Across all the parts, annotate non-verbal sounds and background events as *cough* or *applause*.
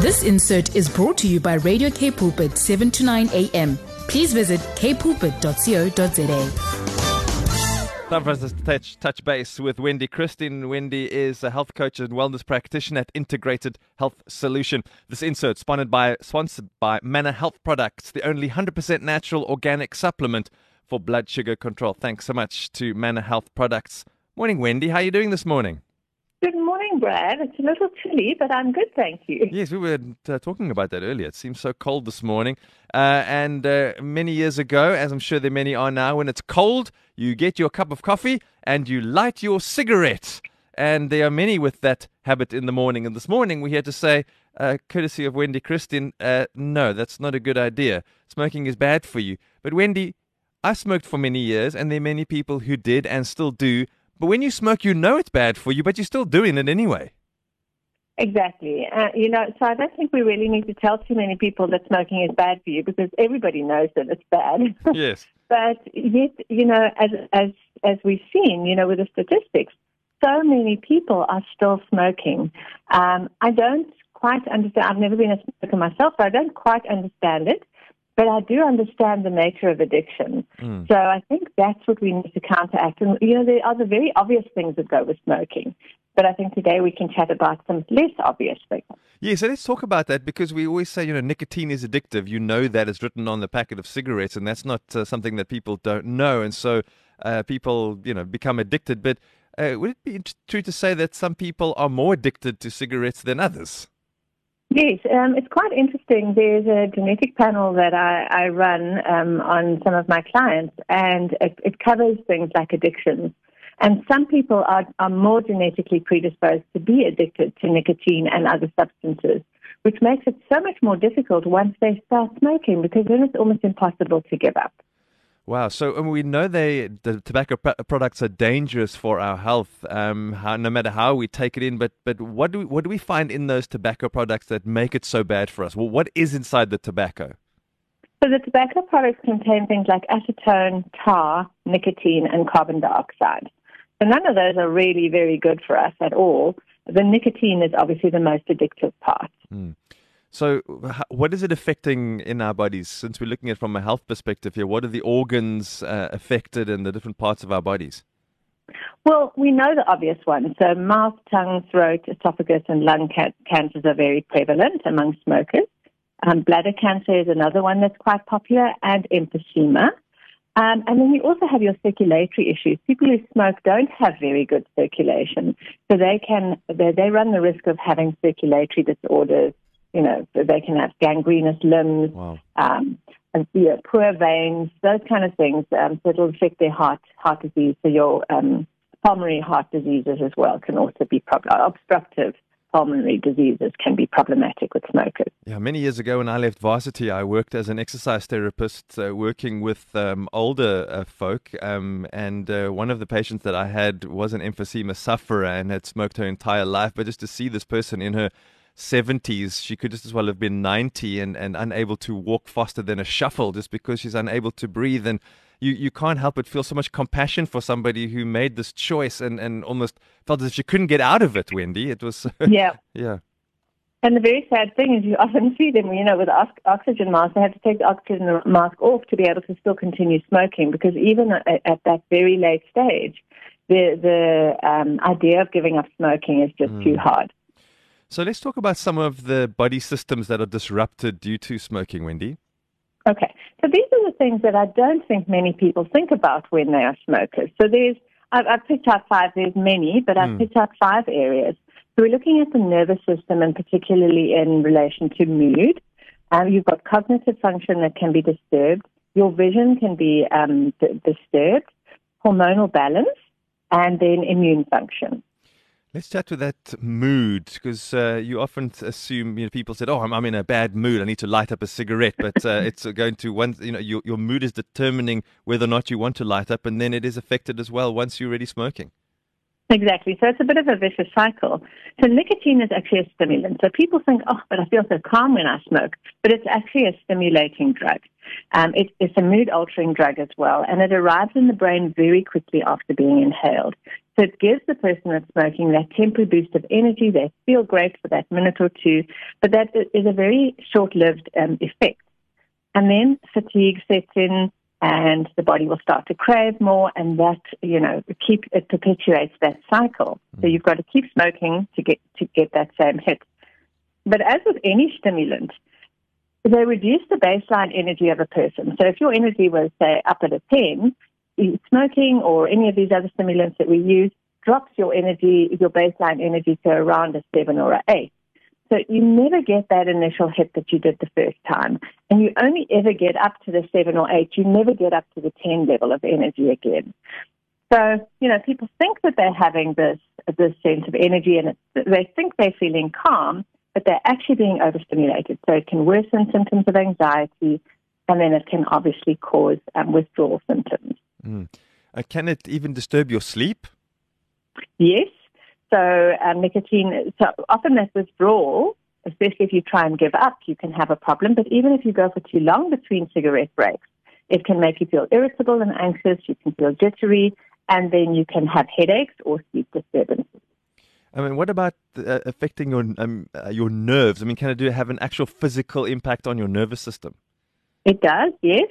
This insert is brought to you by Radio K Pulpit 7 to 9 a.m. Please visit kpulpit.co.za. Time for us to touch, touch base with Wendy Christien. Wendy is a health coach and wellness practitioner at Integrated Health Solution. This insert sponsored by, sponsored by Manna Health Products, the only 100% natural organic supplement for blood sugar control. Thanks so much to Manna Health Products. Morning, Wendy. How are you doing this morning? Good morning, Brad. It's a little chilly, but I'm good, thank you. Yes, we were uh, talking about that earlier. It seems so cold this morning. Uh, and uh, many years ago, as I'm sure there many are now, when it's cold, you get your cup of coffee and you light your cigarette. And there are many with that habit in the morning. And this morning, we had to say, uh, courtesy of Wendy Christien, uh, no, that's not a good idea. Smoking is bad for you. But Wendy, I smoked for many years, and there are many people who did and still do but when you smoke, you know it's bad for you, but you're still doing it anyway. Exactly. Uh, you know, so I don't think we really need to tell too many people that smoking is bad for you because everybody knows that it's bad. *laughs* Yes. but yet, you know, as as as we've seen, you know, with the statistics, so many people are still smoking. Um, I don't quite understand. I've never been a smoker myself, so I don't quite understand it. But I do understand the nature of addiction. Mm. So I think that's what we need to counteract. And, you know, there are the very obvious things that go with smoking. But I think today we can chat about some less obvious things. Yeah, so let's talk about that because we always say, you know, nicotine is addictive. You know that is written on the packet of cigarettes, and that's not uh, something that people don't know. And so uh, people, you know, become addicted. But uh, would it be true to say that some people are more addicted to cigarettes than others? Yes, um, it's quite interesting. There's a genetic panel that I, I run um, on some of my clients, and it, it, covers things like addictions. And some people are, are more genetically predisposed to be addicted to nicotine and other substances, which makes it so much more difficult once they start smoking because then it's almost impossible to give up. Wow. So we know they the tobacco products are dangerous for our health, um, how, no matter how we take it in. But but what do we, what do we find in those tobacco products that make it so bad for us? Well, what is inside the tobacco? So the tobacco products contain things like acetone, tar, nicotine, and carbon dioxide. So none of those are really very good for us at all. The nicotine is obviously the most addictive part. Mm. So, what is it affecting in our bodies? Since we're looking at it from a health perspective here, what are the organs uh, affected in the different parts of our bodies? Well, we know the obvious ones. So, mouth, tongue, throat, esophagus, and lung ca- cancers are very prevalent among smokers. Um, bladder cancer is another one that's quite popular, and emphysema. Um, and then you also have your circulatory issues. People who smoke don't have very good circulation, so they can they, they run the risk of having circulatory disorders, you know, they can have gangrenous limbs, wow. um, and you know, poor veins, those kind of things. Um, so it'll affect their heart heart disease. So your um, pulmonary heart diseases as well can also be problem obstructive pulmonary diseases can be problematic with smokers. Yeah, many years ago when I left varsity, I worked as an exercise therapist uh, working with um, older uh, folk. Um, and uh, one of the patients that I had was an emphysema sufferer and had smoked her entire life. But just to see this person in her 70s, she could just as well have been 90 and, and unable to walk faster than a shuffle just because she's unable to breathe. And you, you can't help but feel so much compassion for somebody who made this choice and, and almost felt as if she couldn't get out of it, Wendy. It was. *laughs* Yeah. yeah. And the very sad thing is, you often see them, you know, with oxygen masks, they have to take the oxygen mask off to be able to still continue smoking because even at, at that very late stage, the the um, idea of giving up smoking is just mm. too hard. So let's talk about some of the body systems that are disrupted due to smoking, Wendy. Okay, so these are the things that I don't think many people think about when they are smokers. So there's, I've, I've picked out five, there's many, but I've mm. picked out five areas. So we're looking at the nervous system and particularly in relation to mood. Um, you've got cognitive function that can be disturbed. Your vision can be um, d- disturbed, hormonal balance, and then immune function. Let's chat to that mood because uh, you often assume you know people said, "Oh, I'm, I'm in a bad mood. I need to light up a cigarette." But uh, *laughs* it's going to one, you know, your your mood is determining whether or not you want to light up, and then it is affected as well once you're already smoking. Exactly. So it's a bit of a vicious cycle. So nicotine is actually a stimulant. So people think, "Oh, but I feel so calm when I smoke," but it's actually a stimulating drug. Um, it, it's a mood altering drug as well, and it arrives in the brain very quickly after being inhaled. So it gives the person that's smoking that temporary boost of energy. They feel great for that minute or two, but that is a very short-lived um, effect. And then fatigue sets in, and the body will start to crave more, and that you know keep it perpetuates that cycle. So you've got to keep smoking to get to get that same hit. But as with any stimulant, they reduce the baseline energy of a person. So if your energy was say up at a ten, smoking or any of these other stimulants that we use drops your energy, your baseline energy to around a seven or a eight. So you never get that initial hit that you did the first time. And you only ever get up to the seven or eight. You never get up to the 10 level of energy again. So, you know, people think that they're having this, this sense of energy and they think they're feeling calm, but they're actually being overstimulated. So it can worsen symptoms of anxiety and then it can obviously cause um, withdrawal symptoms. Mm. Uh, can it even disturb your sleep? Yes. So um, nicotine, so often that withdrawal, especially if you try and give up, you can have a problem. But even if you go for too long between cigarette breaks, it can make you feel irritable and anxious. You can feel jittery, and then you can have headaches or sleep disturbances. I mean, what about uh, affecting your um, uh, your nerves? I mean, can it do have an actual physical impact on your nervous system? It does, yes.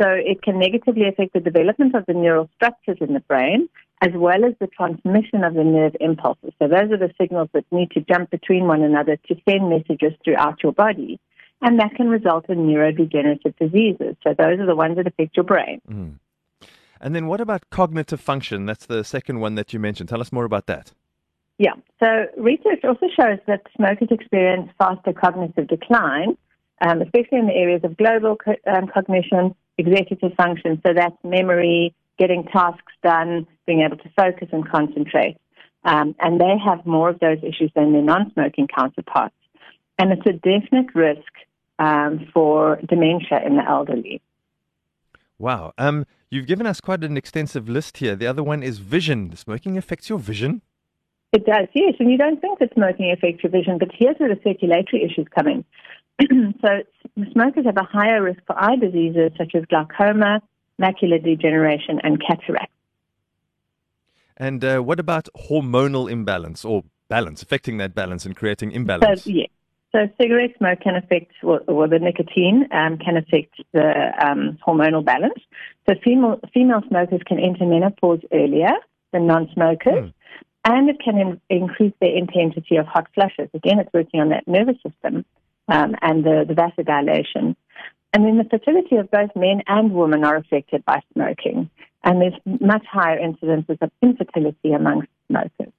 So it can negatively affect the development of the neural structures in the brain, as well as the transmission of the nerve impulses. So those are the signals that need to jump between one another to send messages throughout your body. And that can result in neurodegenerative diseases. So those are the ones that affect your brain. Mm. And then what about cognitive function? That's the second one that you mentioned. Tell us more about that. Yeah. So research also shows that smokers experience faster cognitive decline, um, especially in the areas of global co- um, cognition, executive function. So that's memory, getting tasks done, being able to focus and concentrate. Um, and they have more of those issues than their non-smoking counterparts. And it's a definite risk um, for dementia in the elderly. Wow. Um, you've given us quite an extensive list here. The other one is vision. The smoking affects your vision? It does, yes. And you don't think that smoking affects your vision, but here's where the circulatory issues come in. *clears throat* so smokers have a higher risk for eye diseases such as glaucoma, macular degeneration, and cataract. And uh, what about hormonal imbalance or balance, affecting that balance and creating imbalance? So, yeah. So cigarette smoke can affect, or, or the nicotine um, can affect the um, hormonal balance. So female, female smokers can enter menopause earlier than non-smokers. Hmm. And it can in, increase the intensity of hot flushes. Again, it's working on that nervous system um, and the, the vasodilation. And then the fertility of both men and women are affected by smoking. And there's much higher incidences of infertility amongst smokers.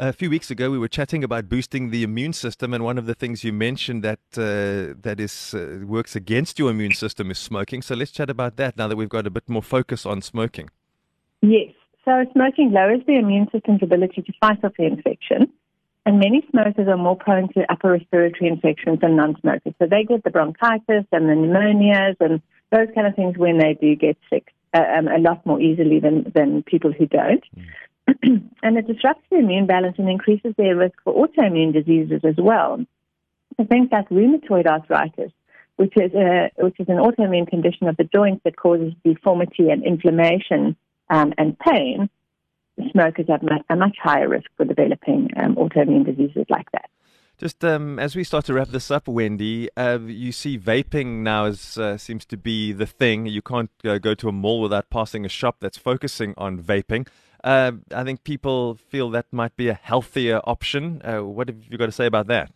A few weeks ago, we were chatting about boosting the immune system, and one of the things you mentioned that uh, that is uh, works against your immune system is smoking. So let's chat about that now that we've got a bit more focus on smoking. Yes. So smoking lowers the immune system's ability to fight off the infection, and many smokers are more prone to upper respiratory infections than non-smokers. So they get the bronchitis and the pneumonias and those kind of things when they do get sick uh, um, a lot more easily than, than people who don't. Mm. *clears throat* and it disrupts the immune balance and increases their risk for autoimmune diseases as well. So things like rheumatoid arthritis, which is, a, which is an autoimmune condition of the joints that causes deformity and inflammation um, and pain, smokers have a much higher risk for developing um, autoimmune diseases like that. Just um, as we start to wrap this up, Wendy, uh, you see vaping now is, uh, seems to be the thing. You can't uh, go to a mall without passing a shop that's focusing on vaping. Uh, I think people feel that might be a healthier option. Uh, what have you got to say about that?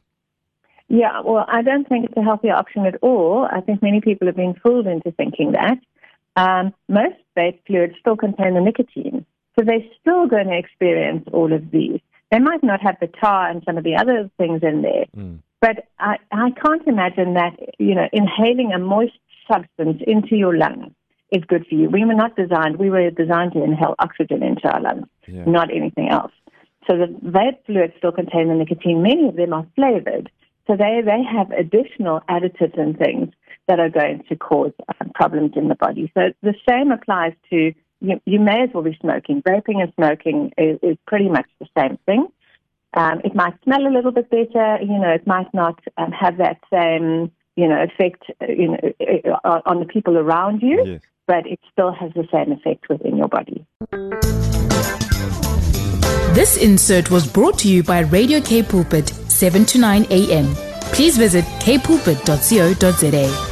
Yeah, well, I don't think it's a healthier option at all. I think many people have been fooled into thinking that. Um, most vape fluids still contain the nicotine. So they're still going to experience all of these. They might not have the tar and some of the other things in there, mm. but I, I can't imagine that, you know, inhaling a moist substance into your lungs is good for you. We were not designed, we were designed to inhale oxygen into our lungs, yeah. not anything else. So the vape fluids still contain the nicotine. Many of them are flavored. So they, they have additional additives and things that are going to cause uh, problems in the body. So the same applies to you, you may as well be smoking. Vaping and smoking is, is pretty much the same thing. Um, it might smell a little bit better, you know, it might not um, have that same, you know, effect, uh, you know, uh, on the people around you, yes. but it still has the same effect within your body. This insert was brought to you by Radio K Pulpit, 7 to 9 a.m. Please visit kpulpit.co.za.